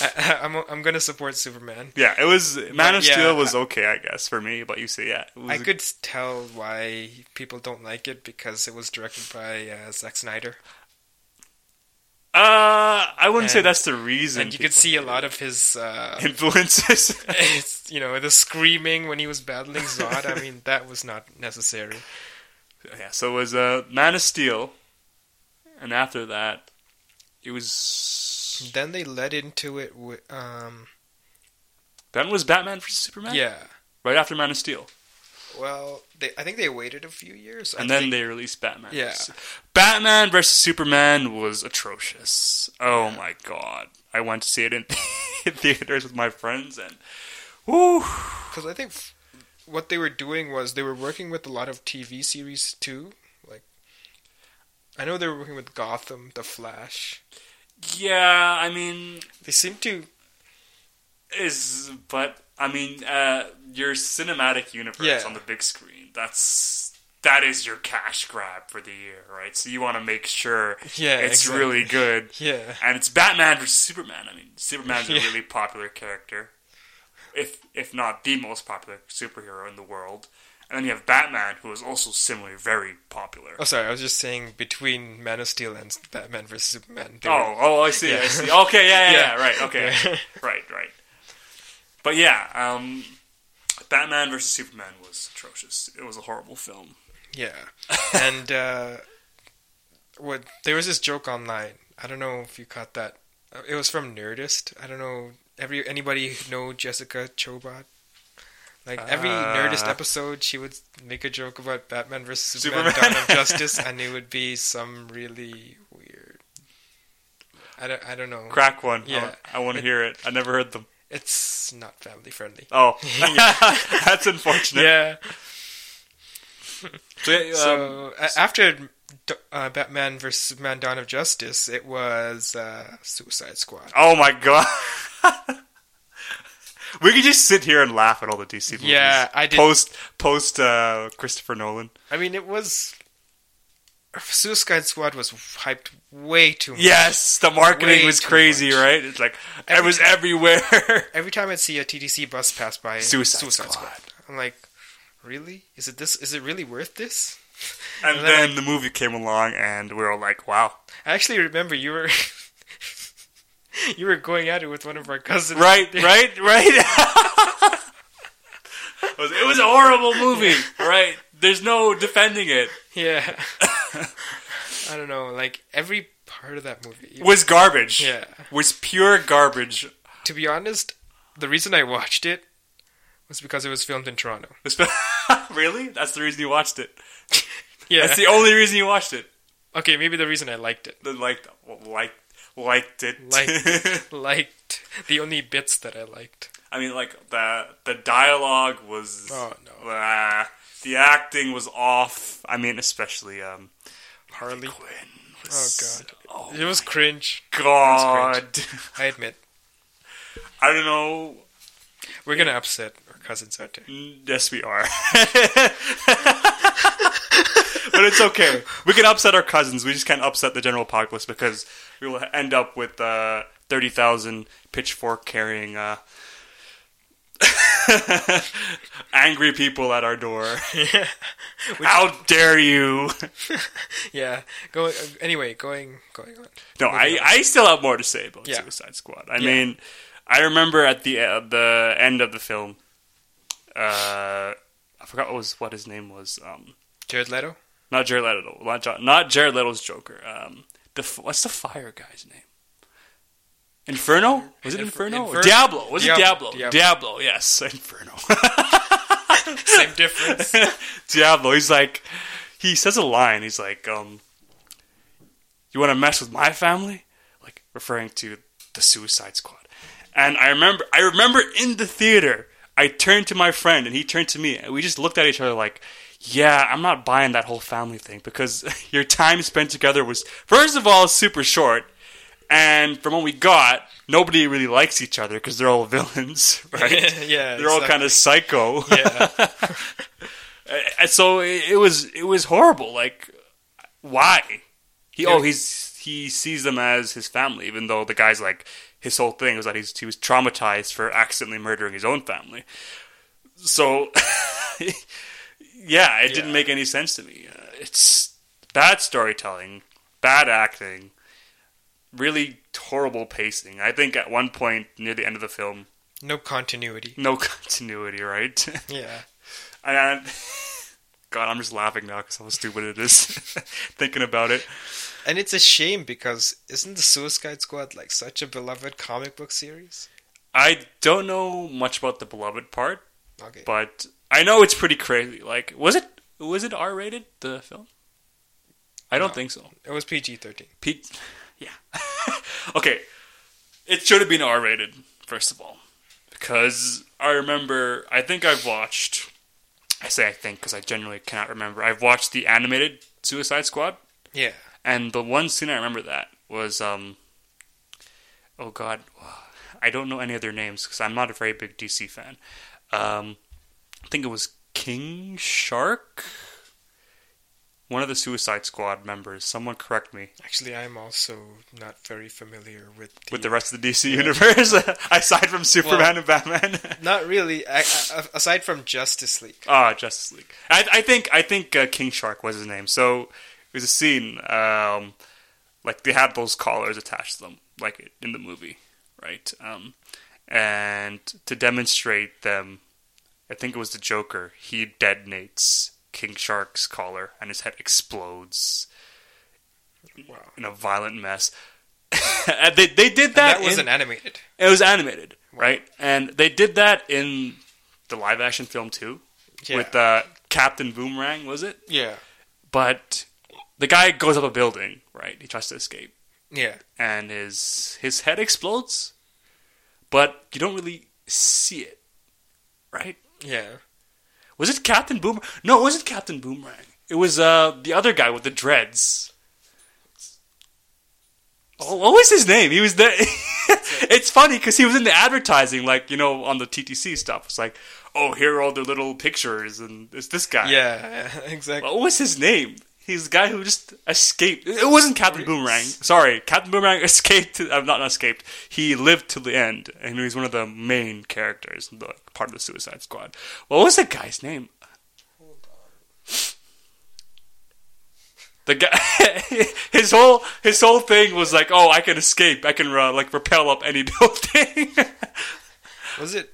Speaker 2: I, I'm I'm gonna support Superman.
Speaker 1: Yeah, it was Man of
Speaker 2: yeah,
Speaker 1: Steel was okay, I guess, for me. But you say, yeah,
Speaker 2: I could tell why people don't like it because it was directed by uh, Zack Snyder,
Speaker 1: Uh, I wouldn't say that's the reason.
Speaker 2: and you could see a lot of his. Uh,
Speaker 1: influences.
Speaker 2: you know, the screaming when he was battling Zod. I mean, that was not necessary.
Speaker 1: yeah, so it was uh, Man of Steel, and after that, it was
Speaker 2: Then they led into it with, um,
Speaker 1: then was Batman vs Superman.
Speaker 2: yeah.
Speaker 1: right after Man of Steel,
Speaker 2: Well, they I think they waited a few years,
Speaker 1: and
Speaker 2: I
Speaker 1: then
Speaker 2: think-
Speaker 1: they released Batman.
Speaker 2: Yeah.
Speaker 1: Batman versus Superman was atrocious. Oh my god, I went to see it in, theaters with my friends, and woo,
Speaker 2: Because I think f- what they were doing was they were working with a lot of TV series too. Like, I know they were working with Gotham, The Flash.
Speaker 1: yeah. I mean,
Speaker 2: They seem to,
Speaker 1: is but I mean, uh, your cinematic universe
Speaker 2: Yeah.
Speaker 1: on the big screen. That's that is your cash grab for the year, right? So you want to make sure
Speaker 2: yeah,
Speaker 1: it's
Speaker 2: exactly.
Speaker 1: really good.
Speaker 2: yeah,
Speaker 1: And it's Batman versus Superman. I mean, Superman's a really popular character, if if not the most popular superhero in the world. And then you have Batman, who is also similarly very popular.
Speaker 2: Oh, sorry, I was just saying between Man of Steel and Batman vs Superman.
Speaker 1: Oh, oh, I see, I see. Okay, yeah, yeah,
Speaker 2: Yeah.
Speaker 1: yeah, right, okay,
Speaker 2: Yeah.
Speaker 1: right, right. But yeah, um, Batman versus Superman was atrocious. It was a horrible film.
Speaker 2: Yeah, and uh, what there was this joke online. I don't know if you caught that. Uh, It was from Nerdist. I don't know. Every anybody know Jessica Chobot? Like every
Speaker 1: Uh,
Speaker 2: Nerdist episode, she would make a joke about Batman versus Superman,
Speaker 1: Superman.
Speaker 2: Dawn of Justice, and it would be some really weird. I don't. I don't know.
Speaker 1: Crack one.
Speaker 2: Yeah.
Speaker 1: I, want to hear it. I never heard them.
Speaker 2: It's not family friendly.
Speaker 1: Oh, that's unfortunate.
Speaker 2: Yeah.
Speaker 1: So, yeah, um,
Speaker 2: So a- after uh, Batman versus Man Dawn of Justice, it was uh, Suicide Squad.
Speaker 1: oh my god. we could just sit here and laugh at all the DC movies.
Speaker 2: Yeah, I did-
Speaker 1: Post post uh, Christopher Nolan.
Speaker 2: I mean, it was Suicide Squad was hyped way too much.
Speaker 1: Yes, the marketing
Speaker 2: Way
Speaker 1: was crazy,
Speaker 2: much.
Speaker 1: right? It's like it was
Speaker 2: time-
Speaker 1: everywhere.
Speaker 2: Every time I'd see a TTC bus pass by,
Speaker 1: Suicide Squad.
Speaker 2: I'm like, really? Is it this? Is it really worth this?
Speaker 1: and
Speaker 2: And
Speaker 1: then
Speaker 2: then,
Speaker 1: the movie came along, and we were like, "Wow!"
Speaker 2: I actually remember you were. You were going at it with one of our cousins.
Speaker 1: Right, right, right. it, was, it was a horrible movie, right? There's no defending it.
Speaker 2: Yeah. I don't know. Like every part of that movie.
Speaker 1: Was garbage.
Speaker 2: Yeah.
Speaker 1: was pure garbage.
Speaker 2: To be honest, the reason I watched it was because it was filmed in Toronto.
Speaker 1: really? That's the reason you watched it.
Speaker 2: Yeah.
Speaker 1: That's the only reason you watched it.
Speaker 2: okay, maybe the reason I liked it.
Speaker 1: The, liked, liked, liked it.
Speaker 2: Liked. liked the only bits that I liked.
Speaker 1: I mean, like the the dialogue was.
Speaker 2: Oh, no.
Speaker 1: uh, the acting was off. I mean, especially um,
Speaker 2: Harley.
Speaker 1: Quinn.
Speaker 2: Oh god.
Speaker 1: Oh
Speaker 2: It was cringe.
Speaker 1: God.
Speaker 2: I admit.
Speaker 1: I don't know.
Speaker 2: We're gonna upset our cousins out there.
Speaker 1: Yes, we are. but it's okay. We can upset our cousins. We just can't upset the general populace because we will end up with uh, thirty thousand pitchfork carrying uh, angry people at our door.
Speaker 2: yeah.
Speaker 1: How dare you?
Speaker 2: Yeah. Going. Uh, anyway, going. Going on.
Speaker 1: No, I, I still have more to say about
Speaker 2: Yeah.
Speaker 1: Suicide Squad. I
Speaker 2: Yeah.
Speaker 1: mean, I remember at the uh, the end of the film, uh, I forgot what was what his name was. Um,
Speaker 2: Jared Leto.
Speaker 1: not Jared Leto, not, not Jared Leto's Joker. Um, the f- what's the fire guy's name? Inferno? Was it Inferno?
Speaker 2: Infer-
Speaker 1: Diablo? Was it
Speaker 2: Diablo.
Speaker 1: Diablo?
Speaker 2: Diablo.
Speaker 1: Diablo? Yes, Inferno.
Speaker 2: Same difference.
Speaker 1: Diablo. He's like, he says a line. He's like, um, "You want to mess with my family?" Like referring to the Suicide Squad. And I remember, I remember in the theater, I turned to my friend and he turned to me, and we just looked at each other like, "Yeah, I'm not buying that whole family thing because your time spent together was first of all super short." And from what we got, nobody really likes each other because they're all villains, right?
Speaker 2: yeah.
Speaker 1: they're all kind of psycho.
Speaker 2: Yeah.
Speaker 1: And so it, it was it was horrible. Like, why? He oh he's he sees them as his family, even though the guy's like his whole thing was that he's he was traumatized for accidentally murdering his own family. So, yeah, it didn't make any sense to me. Uh, it's bad storytelling, bad acting, really horrible pacing. I think at one point near the end of the film,
Speaker 2: No continuity.
Speaker 1: no continuity, right?
Speaker 2: Yeah.
Speaker 1: And God, I'm just laughing now because how stupid it is thinking about it.
Speaker 2: And it's a shame because isn't the Suicide Squad like such a beloved comic book series?
Speaker 1: I don't know much about the beloved part,
Speaker 2: Okay.
Speaker 1: but I know it's pretty crazy. Like, was it was it R rated the film? I don't
Speaker 2: No.
Speaker 1: think so.
Speaker 2: It was PG thirteen.
Speaker 1: Yeah. okay, it should have been R rated first of all, because I remember. I think I've watched. I say I think because I genuinely cannot remember. I've watched the animated Suicide Squad.
Speaker 2: Yeah.
Speaker 1: And the one scene I remember that was, um, oh god, I don't know any other names because I'm not a very big DC fan. Um, I think it was King Shark, one of the Suicide Squad members. Someone correct me.
Speaker 2: Actually, I'm also not very familiar with the,
Speaker 1: With the rest of the DC universe, aside from Superman and Batman.
Speaker 2: Not really. I, I, aside from Justice League.
Speaker 1: Ah, Justice League. I, I think I think uh, King Shark was his name. So there's a scene, um, like they had those collars attached to them, like in the movie, right? Um, and to demonstrate them, I think it was the Joker. He detonates King Shark's collar, and his head explodes
Speaker 2: Wow.
Speaker 1: in a violent mess. and they they did
Speaker 2: And
Speaker 1: that.
Speaker 2: that wasn't
Speaker 1: in-
Speaker 2: animated.
Speaker 1: it was animated, right? And they did that in the live action film too,
Speaker 2: Yeah.
Speaker 1: with uh, Captain Boomerang, was it?
Speaker 2: yeah.
Speaker 1: But the guy goes up a building, right? He tries to escape,
Speaker 2: Yeah.
Speaker 1: and his his head explodes, but you don't really see it, right?
Speaker 2: Yeah.
Speaker 1: Was it Captain Boomerang? No, it wasn't Captain Boomerang. It was uh, the other guy with the dreads. Oh, what was his name? He was the. it's funny because he was in the advertising, like you know, on the TTC stuff. It's like, oh, here are all the little pictures, and it's this guy.
Speaker 2: Yeah. Exactly.
Speaker 1: What was his name? He's the guy who just escaped. It wasn't Captain Boomerang. Sorry, Captain Boomerang escaped. To, uh, not not escaped. He lived to the end, and he's one of the main characters, the, part of the Suicide Squad. What was the guy's name? The guy, his whole his whole thing was like, oh, I can escape. I can uh, like rappel up any building.
Speaker 2: Was it?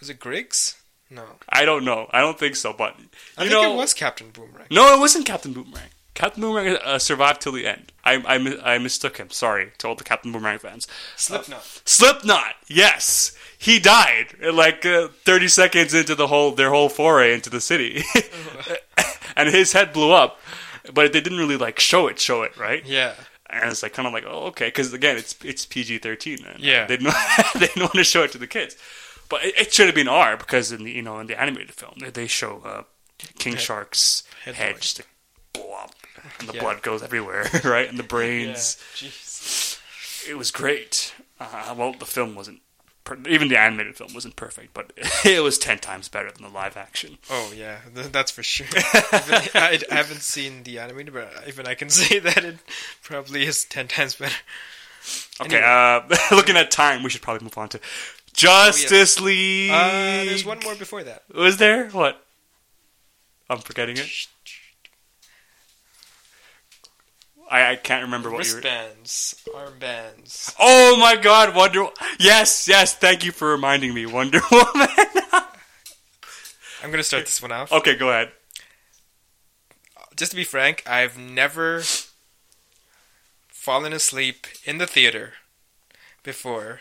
Speaker 2: Was it Griggs? No.
Speaker 1: I don't know. I don't think so, but you
Speaker 2: I think
Speaker 1: know,
Speaker 2: it was Captain Boomerang.
Speaker 1: No, it wasn't Captain Boomerang. Captain Boomerang uh, survived till the end. I, I, I mistook him. Sorry to all the Captain Boomerang fans.
Speaker 2: Slipknot.
Speaker 1: Slipknot, yes, he died uh, like uh, thirty seconds into the whole their whole foray into the city, and his head blew up. But they didn't really like show it, show it, right?
Speaker 2: Yeah.
Speaker 1: and it's like kind of like oh okay because again it's it's PG thirteen
Speaker 2: Yeah.
Speaker 1: they didn't they didn't want to show it to the kids, but it, it should have been R because in the you know in the animated film they, they show uh, King
Speaker 2: Head-
Speaker 1: Shark's
Speaker 2: head
Speaker 1: head just like, blow up and the
Speaker 2: Yeah.
Speaker 1: blood goes everywhere right and the brains
Speaker 2: Jeez.
Speaker 1: it was great. Uh, well, the film wasn't. Even the animated film wasn't perfect, but it was ten times better than the live action.
Speaker 2: Oh yeah, that's for sure. I, I haven't seen the animated, but even I can say that it probably is ten times better.
Speaker 1: Okay,
Speaker 2: Anyway.
Speaker 1: uh, looking at time, we should probably move on to Justice League.
Speaker 2: Uh, there's one more before that.
Speaker 1: Was there what? I'm forgetting it. I, I can't remember what you were.
Speaker 2: Wristbands, armbands.
Speaker 1: Oh my God, Wonder. Yes, yes. Thank you for reminding me, Wonder Woman.
Speaker 2: I'm gonna start this one off.
Speaker 1: okay, go ahead.
Speaker 2: Just to be frank, I've never fallen asleep in the theater before,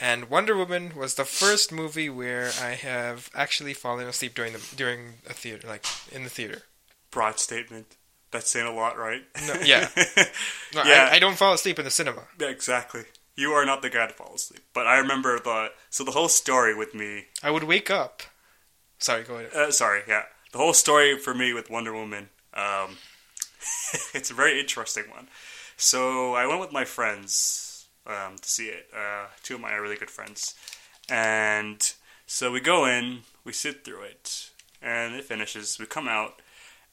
Speaker 2: and Wonder Woman was the first movie where I have actually fallen asleep during the during a theater, like in the theater.
Speaker 1: Broad statement. That's saying a lot, right?
Speaker 2: No, yeah. No,
Speaker 1: Yeah.
Speaker 2: I, I don't fall asleep in the cinema.
Speaker 1: Yeah, exactly. You are not the guy to fall asleep. But I remember the so the whole story with me.
Speaker 2: I would wake up. Sorry, go ahead.
Speaker 1: Uh, sorry, yeah, the whole story for me with Wonder Woman. Um, it's a very interesting one. So I went with my friends um, to see it. Uh, two of my really good friends, and so we go in, we sit through it, and it finishes. We come out,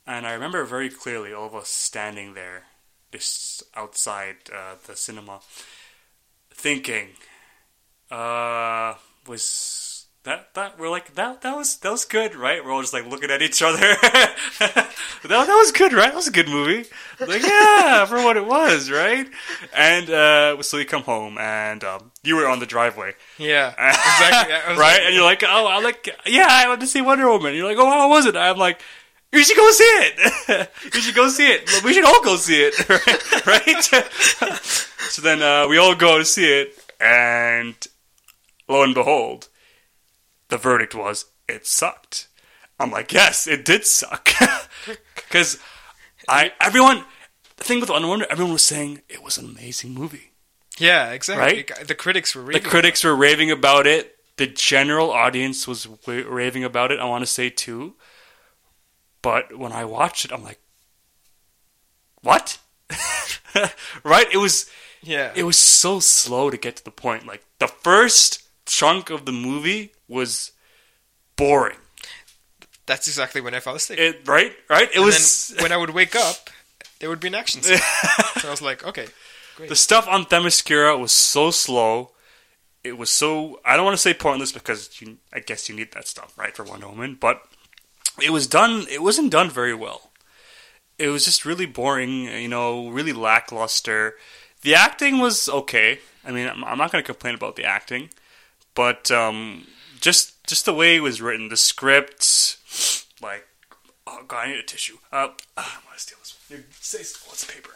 Speaker 1: and I remember very clearly all of us standing there, just outside uh, the cinema, thinking, uh, was that that we're like that that was that was good, right? We're all just like looking at each other. that, that was good, right? That was a good movie. Like yeah, for what it was, right? And uh, so we come home, and um, you were on the driveway,
Speaker 2: Yeah, exactly. I was
Speaker 1: right?
Speaker 2: like-
Speaker 1: and you're like, oh, I'm like, yeah, I went to see Wonder Woman. You're like, oh, how was it? I'm like. You should go see it. you should go see it. We should all go see it, right? right? so then uh, we all go to see it, and lo and behold, the verdict was it sucked. I'm like, yes, it did suck, because I everyone. The thing with Wonder Woman, everyone was saying it was an amazing movie.
Speaker 2: yeah, exactly.
Speaker 1: Right?
Speaker 2: It The critics were
Speaker 1: The critics were raving about it. The general audience was wa- raving about it. I want to say too. But when I watched it, I'm like, what? right? It was
Speaker 2: yeah.
Speaker 1: it was so slow to get to the point. Like the first chunk of the movie was boring.
Speaker 2: That's exactly when I fell asleep.
Speaker 1: It right, right. It
Speaker 2: and
Speaker 1: was
Speaker 2: when I would wake up, there would be an action scene. so I was like, okay, great.
Speaker 1: the stuff on Themyscira was so slow. It was so I don't want to say pointless because you, I guess you need that stuff right for Wonder Woman, but it was done. It wasn't done very well. It was just really boring. You know, really lackluster. The acting was okay. I mean, I'm, I'm not going to complain about the acting, but um, just just the way it was written, the script, like oh god, I need a tissue. Uh, I want to steal this. One. Say what's paper.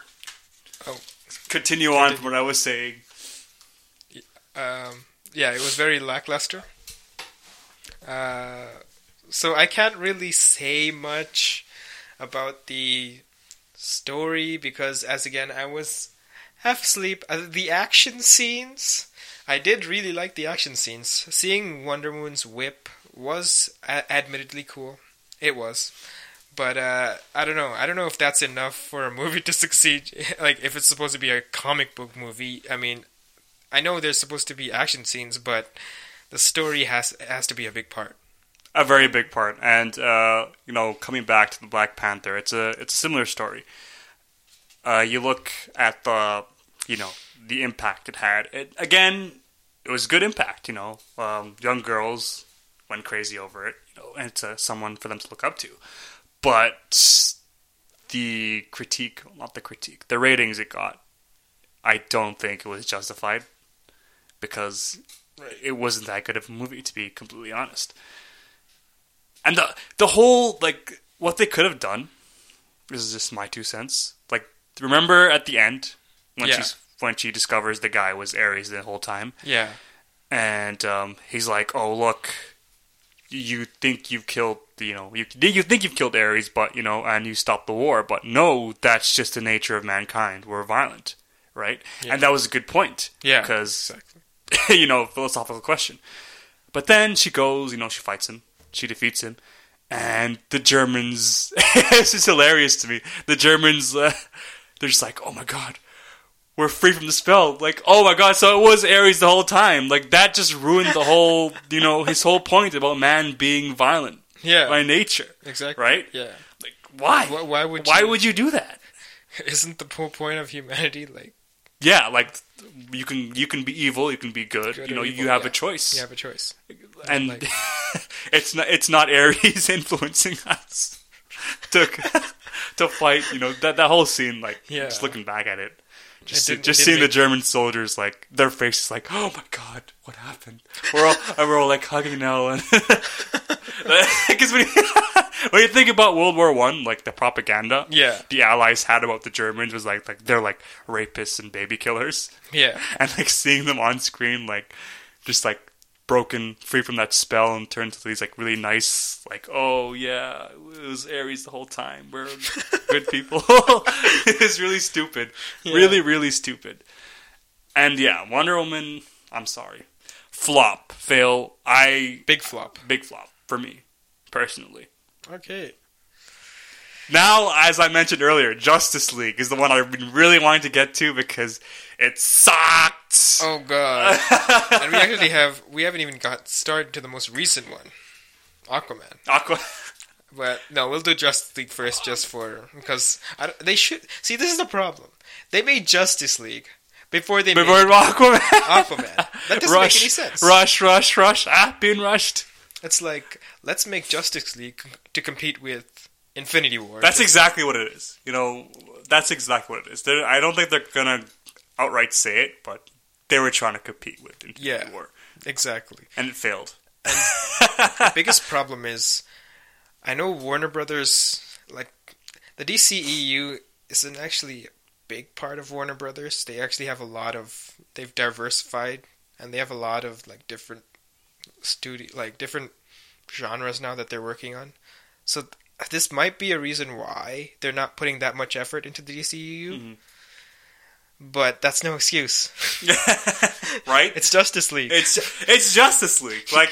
Speaker 2: Oh.
Speaker 1: Continue on from what I was saying.
Speaker 2: um, yeah, it was very lackluster. Uh, so I can't really say much about the story because, as again, I was half asleep. Uh, the action scenes, I did really like the action scenes. Seeing Wonder Woman's whip was a- admittedly cool. It was. But uh, I don't know. I don't know if that's enough for a movie to succeed. like if it's supposed to be a comic book movie. I mean, I know there's supposed to be action scenes, but the story has has to be a big part.
Speaker 1: a very big part. And uh, you know, coming back to the Black Panther, it's a it's a similar story. Uh, you look at the you know the impact it had. It again, it was good impact. You know, um, young girls went crazy over it. You know, and it's uh, someone for them to look up to. But the critique, not the critique, the ratings it got, I don't think it was justified because it wasn't that good of a movie to be completely honest. And the the whole like what they could have done. This is just my two cents. Like remember at the end when
Speaker 2: Yeah.
Speaker 1: she's when she discovers the guy was Ares the whole time,
Speaker 2: Yeah,
Speaker 1: and um, he's like, "Oh look, you think you've killed you know you you think you've killed Ares, but you know and you stopped the war, but no, that's just the nature of mankind. We're violent." right?
Speaker 2: Yeah.
Speaker 1: And that was a good point.
Speaker 2: Yeah,
Speaker 1: because
Speaker 2: exactly.
Speaker 1: you know philosophical question. But then she goes, you know, she fights him, she defeats him, and the Germans. it's just hilarious to me. The Germans, uh, they're just like, oh my god. We're free from the spell. Like, oh my god, so it was Ares the whole time. Like, that just ruined the whole, you know, his whole point about man being violent
Speaker 2: Yeah,
Speaker 1: by nature,
Speaker 2: exactly.
Speaker 1: right?
Speaker 2: Yeah.
Speaker 1: Like, why?
Speaker 2: Why, why would
Speaker 1: Why
Speaker 2: you,
Speaker 1: would you do that?
Speaker 2: Isn't the whole point of humanity like
Speaker 1: Yeah, like you can you can be evil, you can be good.
Speaker 2: Good
Speaker 1: you know,
Speaker 2: or
Speaker 1: you have
Speaker 2: yeah.
Speaker 1: a choice.
Speaker 2: you have a choice?
Speaker 1: and
Speaker 2: like-
Speaker 1: it's not it's not Ares influencing us to to fight. You know that that whole scene, like
Speaker 2: Yeah.
Speaker 1: just looking back at it, just
Speaker 2: It
Speaker 1: just
Speaker 2: it
Speaker 1: seeing the German soldiers, like their faces, like oh my god, what happened? We're all and we're all like hugging now, and because when you, when you think about World War One, like the propaganda,
Speaker 2: Yeah.
Speaker 1: the Allies had about the Germans was like like they're like rapists and baby killers
Speaker 2: Yeah,
Speaker 1: and like seeing them on screen like just like broken free from that spell and turned to these like really nice like oh yeah it was Ares the whole time. We're good people. It's really stupid.
Speaker 2: Yeah.
Speaker 1: really really stupid. And yeah wonder woman i'm sorry. Flop. Fail. I
Speaker 2: big flop.
Speaker 1: big flop for me personally.
Speaker 2: Okay.
Speaker 1: Now, as I mentioned earlier, Justice League is the one I've been really wanting to get to because it sucked.
Speaker 2: Oh god. and we actually have we haven't even got started to the most recent one, Aquaman.
Speaker 1: Aqua.
Speaker 2: But no, we'll do Justice League first, just for because they should see. This is the problem. They made Justice League before they
Speaker 1: Before
Speaker 2: made
Speaker 1: Aquaman.
Speaker 2: Aquaman. That doesn't
Speaker 1: rush,
Speaker 2: make any sense.
Speaker 1: Rush, rush, rush. Ah, being rushed.
Speaker 2: It's like let's make Justice League to compete with Infinity War.
Speaker 1: That's exactly what it is. You know, that's exactly what it is. They're, I don't think they're gonna outright say it, but they were trying to compete with Infinity
Speaker 2: Yeah.
Speaker 1: War,
Speaker 2: exactly.
Speaker 1: and it failed.
Speaker 2: The biggest problem is, I know Warner Brothers, like the DCEU, isn't actually a big part of Warner Brothers. They actually have a lot of, they've diversified, and they have a lot of like different studio, like different genres now that they're working on. So this might be a reason why they're not putting that much effort into the DCEU.
Speaker 1: Mhm.
Speaker 2: But that's no excuse.
Speaker 1: right?
Speaker 2: It's Justice League.
Speaker 1: It's it's Justice League. Like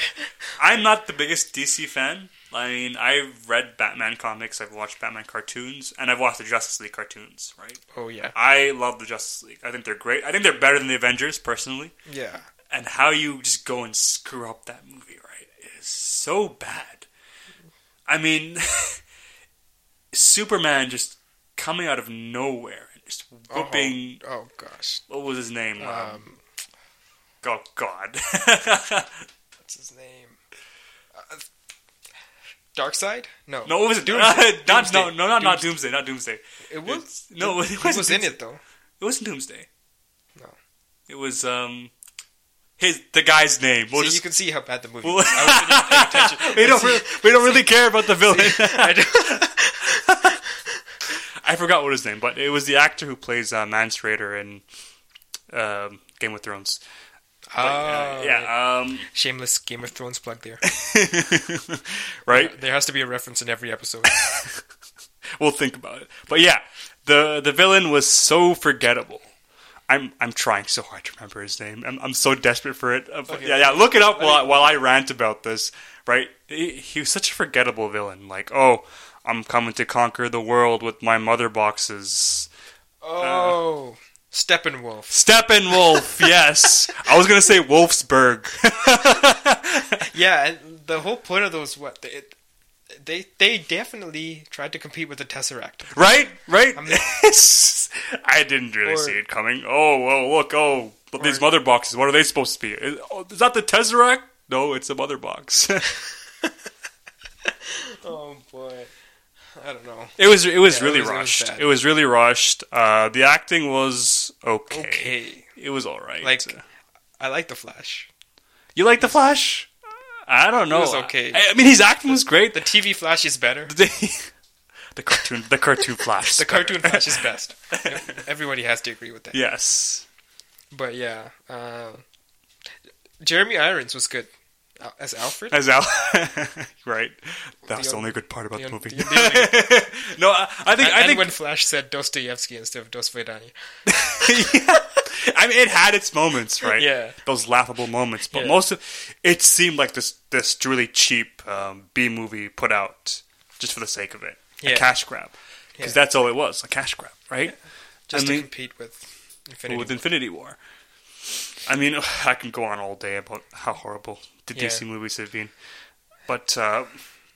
Speaker 1: I'm not the biggest DC fan. I mean, I've read Batman comics, I've watched Batman cartoons, and I've watched the Justice League cartoons. Right?
Speaker 2: oh yeah,
Speaker 1: I love the Justice League. I think they're great. I think they're better than the Avengers, personally.
Speaker 2: yeah.
Speaker 1: And how you just go and screw up that movie, right? Is so bad. I mean, Superman just coming out of nowhere and just whooping.
Speaker 2: Oh, oh gosh.
Speaker 1: What was his name? Um,
Speaker 2: Um,
Speaker 1: oh God.
Speaker 2: what's his name? Uh, Dark Side? No.
Speaker 1: No, what was it?
Speaker 2: Doomsday.
Speaker 1: not, no,
Speaker 2: Doomsday.
Speaker 1: no, not, not Doomsday. Not Doomsday.
Speaker 2: It was.
Speaker 1: No, it wasn't
Speaker 2: was in it though.
Speaker 1: It wasn't Doomsday.
Speaker 2: No.
Speaker 1: It was um, his the guy's name. We'll
Speaker 2: so
Speaker 1: just
Speaker 2: you can see how bad the movie.
Speaker 1: Well-
Speaker 2: was. I wasn't
Speaker 1: we don't
Speaker 2: See-
Speaker 1: really, we don't really care about the villain.
Speaker 2: I don't-
Speaker 1: I forgot what his name, but it was the actor who plays uh, Mance Rayder in um, Game of Thrones. But, uh,
Speaker 2: Oh,
Speaker 1: yeah, um,
Speaker 2: Shameless Game of Thrones plug there.
Speaker 1: right.
Speaker 2: There has to be a reference in every episode.
Speaker 1: We'll think about it. But yeah, the the villain was so forgettable. I'm I'm trying so hard to remember his name. I'm I'm so desperate for it. Uh,
Speaker 2: Okay.
Speaker 1: Yeah, yeah. Look it up while I, while I rant about this. Right? He, he was such a forgettable villain. Like, oh, I'm coming to conquer the world with my mother boxes.
Speaker 2: Oh, Steppenwolf.
Speaker 1: Steppenwolf, yes. I was gonna say Wolfsburg.
Speaker 2: Yeah, and the whole point of those what they they they definitely tried to compete with the Tesseract.
Speaker 1: right, right.
Speaker 2: I mean-
Speaker 1: I didn't really
Speaker 2: Or-
Speaker 1: see it coming. Oh, oh, look, oh, but these mother boxes. What are they supposed to be? Is, oh, is that the Tesseract? No, it's a mother box.
Speaker 2: Oh boy, I don't know.
Speaker 1: it was, it was
Speaker 2: Yeah,
Speaker 1: really
Speaker 2: it was
Speaker 1: rushed.
Speaker 2: bad.
Speaker 1: It was really rushed. Uh, the acting was okay.
Speaker 2: Okay,
Speaker 1: It was all right.
Speaker 2: like I like the Flash.
Speaker 1: you like the Flash? I don't know.
Speaker 2: was okay.
Speaker 1: I, I mean, his acting was great.
Speaker 2: The TV Flash is better.
Speaker 1: The, the cartoon, the cartoon Flash.
Speaker 2: The cartoon Flash is best. Everybody has to agree with that.
Speaker 1: Yes.
Speaker 2: But yeah, uh, Jeremy Irons was good Al- as Alfred.
Speaker 1: as Al. right. That's the,
Speaker 2: The
Speaker 1: only good part about the,
Speaker 2: the
Speaker 1: movie. no, I, I think
Speaker 2: and,
Speaker 1: I think
Speaker 2: when Flash said Dostoevsky instead of Dosvedanya.
Speaker 1: I mean, it had its moments, right?
Speaker 2: Yeah.
Speaker 1: those laughable moments. But
Speaker 2: Yeah.
Speaker 1: most of it seemed like this this really cheap um, B movie put out just for the sake of it, a cash grab, because
Speaker 2: Yeah.
Speaker 1: that's all it was, a cash grab, right?
Speaker 2: Just
Speaker 1: I
Speaker 2: to
Speaker 1: mean-
Speaker 2: compete with Infinity.
Speaker 1: with
Speaker 2: War.
Speaker 1: Infinity War. I mean, I can go on all day about how horrible the
Speaker 2: Yeah.
Speaker 1: DC movies have been, but uh,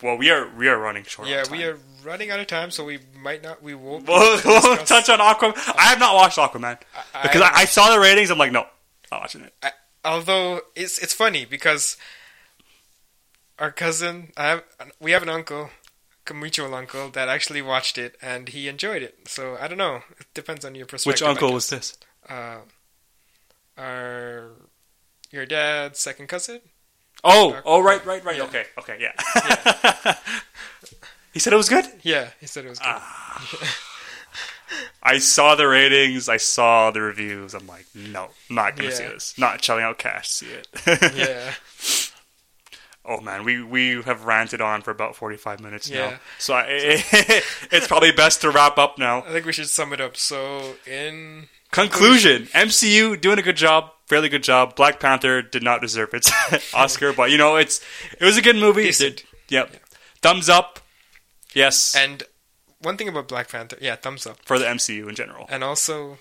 Speaker 1: well, we are we are running short.
Speaker 2: yeah,
Speaker 1: on time.
Speaker 2: we are running out of time, so we might not. We won't.
Speaker 1: We'll,
Speaker 2: able
Speaker 1: we'll touch on Aquaman. I have not watched Aquaman
Speaker 2: I-
Speaker 1: because I, I saw the ratings. I'm like, no, not watching it.
Speaker 2: I- although it's it's funny because our cousin, I have, we have an uncle, a mutual uncle that actually watched it and he enjoyed it. So I don't know. It depends on your perspective.
Speaker 1: Which uncle was this?
Speaker 2: Uh, our your dad's second cousin.
Speaker 1: Oh, oh, right, right, right.
Speaker 2: Yeah.
Speaker 1: Okay, okay, yeah. he said it was good.
Speaker 2: Yeah, he said it was good.
Speaker 1: Ah. I saw the ratings. I saw the reviews. I'm like, no, not gonna see this. Not shelling out cash to see it.
Speaker 2: yeah,
Speaker 1: Oh man, we we have ranted on for about 45 minutes now. So I, it's probably best to wrap up now.
Speaker 2: I think we should sum it up. So in
Speaker 1: Conclusion: MCU doing a good job, fairly good job. Black Panther did not deserve its Oscar, but you know it's it was a good movie. It- yep, thumbs up. Yes,
Speaker 2: and one thing about Black Panther, yeah, thumbs up.
Speaker 1: for the MCU in general.
Speaker 2: And also,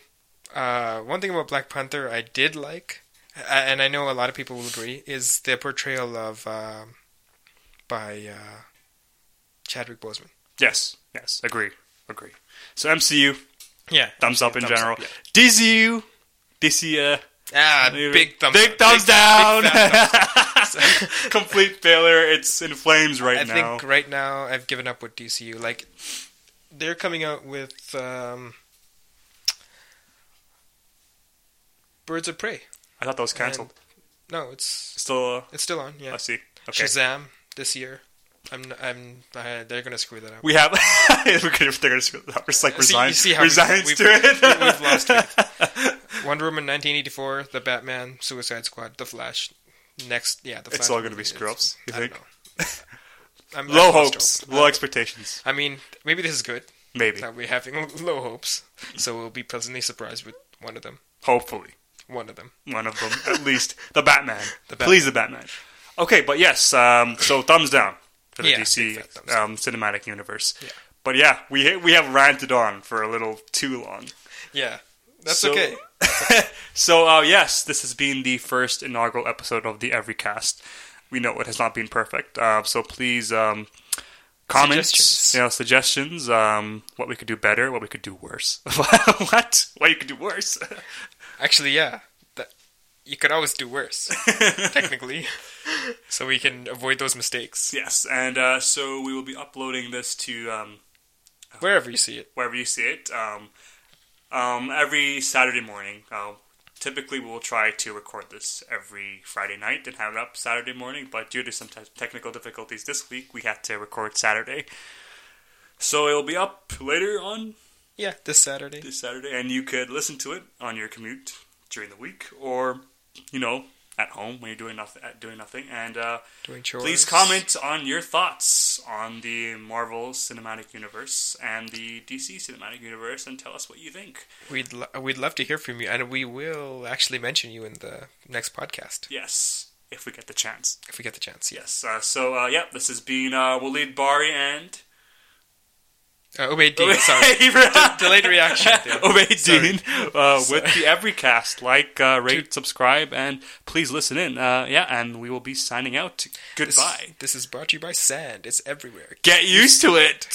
Speaker 2: uh, one thing about Black Panther I did like, and I know a lot of people will agree, is the portrayal of um by uh, Chadwick Boseman.
Speaker 1: Yes, yes, agree, agree. So MCU
Speaker 2: Yeah,
Speaker 1: thumbs up in
Speaker 2: thumbs
Speaker 1: general.
Speaker 2: up, yeah.
Speaker 1: Uh,
Speaker 2: Ah, big thumbs.
Speaker 1: big
Speaker 2: up.
Speaker 1: thumbs
Speaker 2: Big-
Speaker 1: down.
Speaker 2: big fat thumbs up.
Speaker 1: Complete failure. It's in flames right
Speaker 2: I
Speaker 1: now.
Speaker 2: I think right now I've given up with DCU. Like they're coming out with um, Birds of Prey.
Speaker 1: I thought that was canceled.
Speaker 2: No, it's
Speaker 1: Still, uh,
Speaker 2: it's still on. Yeah,
Speaker 1: I see. Okay.
Speaker 2: Shazam this year. I'm I'm uh, they're gonna screw that up.
Speaker 1: We have. we're gonna, they're gonna screw it up. Just like
Speaker 2: See-
Speaker 1: resign,
Speaker 2: you see how
Speaker 1: resigns
Speaker 2: we've-
Speaker 1: to it.
Speaker 2: we've lost it. Wonder Woman 1984, The Batman, Suicide Squad, The Flash. Next, yeah, The Flash.
Speaker 1: It's all gonna be screw-ups, you
Speaker 2: I
Speaker 1: think?
Speaker 2: I'm,
Speaker 1: low
Speaker 2: lost
Speaker 1: hopes, low
Speaker 2: Uh,
Speaker 1: expectations.
Speaker 2: I mean, maybe this is good
Speaker 1: Maybe,
Speaker 2: that we're having low hopes, so we'll be pleasantly surprised with one of them.
Speaker 1: hopefully,
Speaker 2: One of them.
Speaker 1: one of them at least. The Batman.
Speaker 2: The
Speaker 1: Please, the Batman. Okay, but yes. Um, so thumbs down for the
Speaker 2: Yeah,
Speaker 1: DC
Speaker 2: fat thumbs up.
Speaker 1: um, cinematic universe.
Speaker 2: Yeah.
Speaker 1: But yeah, we we have ranted on for a little too long.
Speaker 2: Yeah, that's
Speaker 1: So-
Speaker 2: okay.
Speaker 1: so uh, yes, this has been the first inaugural episode of the Everycast. We know it has not been perfect, uh, so please um, comments,
Speaker 2: Suggestions.
Speaker 1: you know, suggestions, um, what we could do better, what we could do worse. what? What you could do worse?
Speaker 2: Actually, yeah, you could always do worse, technically, so we can avoid those mistakes
Speaker 1: yes, and uh, so we will be uploading this to um,
Speaker 2: wherever you see it.
Speaker 1: wherever you see it um, um, every Saturday morning. Uh, typically, we will try to record this every Friday night and have it up Saturday morning, but due to some te- technical difficulties this week, we had to record Saturday. So it will be up later on
Speaker 2: Yeah, this Saturday.
Speaker 1: this Saturday, and you could listen to it on your commute during the week, or you know, at home when you're doing nothing. Doing nothing, and uh,
Speaker 2: Doing chores.
Speaker 1: Please comment on your thoughts on the Marvel Cinematic Universe and the DC Cinematic Universe and tell us what you think.
Speaker 2: We'd lo- we'd love to hear from you, and we will actually mention you in the next podcast
Speaker 1: Yes, if we get the chance.
Speaker 2: if we get the chance. Yes.
Speaker 1: Yes. Uh, so, uh, yeah, this has been uh, Waleed Bari and.
Speaker 2: Uh, Obeid Dean. Sorry. De- delayed reaction.
Speaker 1: Obey Dean uh, with the Everycast. Like, uh, rate, subscribe, and please listen in. Uh, yeah, and we will be signing out.
Speaker 2: This,
Speaker 1: Goodbye.
Speaker 2: this is brought to you by Sand. It's everywhere.
Speaker 1: Get used to it.